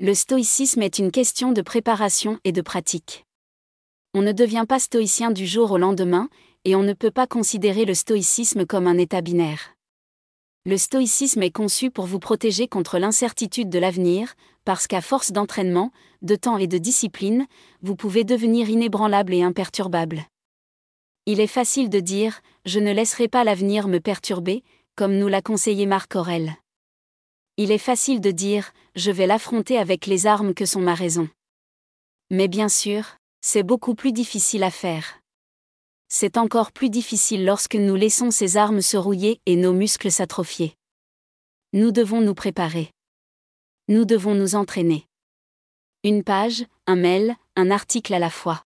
Le stoïcisme est une question de préparation et de pratique. On ne devient pas stoïcien du jour au lendemain, et on ne peut pas considérer le stoïcisme comme un état binaire. Le stoïcisme est conçu pour vous protéger contre l'incertitude de l'avenir, parce qu'à force d'entraînement, de temps et de discipline, vous pouvez devenir inébranlable et imperturbable. Il est facile de dire Je ne laisserai pas l'avenir me perturber, comme nous l'a conseillé Marc Aurel. Il est facile de dire Je vais l'affronter avec les armes que sont ma raison. Mais bien sûr, c'est beaucoup plus difficile à faire c'est encore plus difficile lorsque nous laissons ces armes se rouiller et nos muscles s'atrophier. Nous devons nous préparer. Nous devons nous entraîner. Une page, un mail, un article à la fois.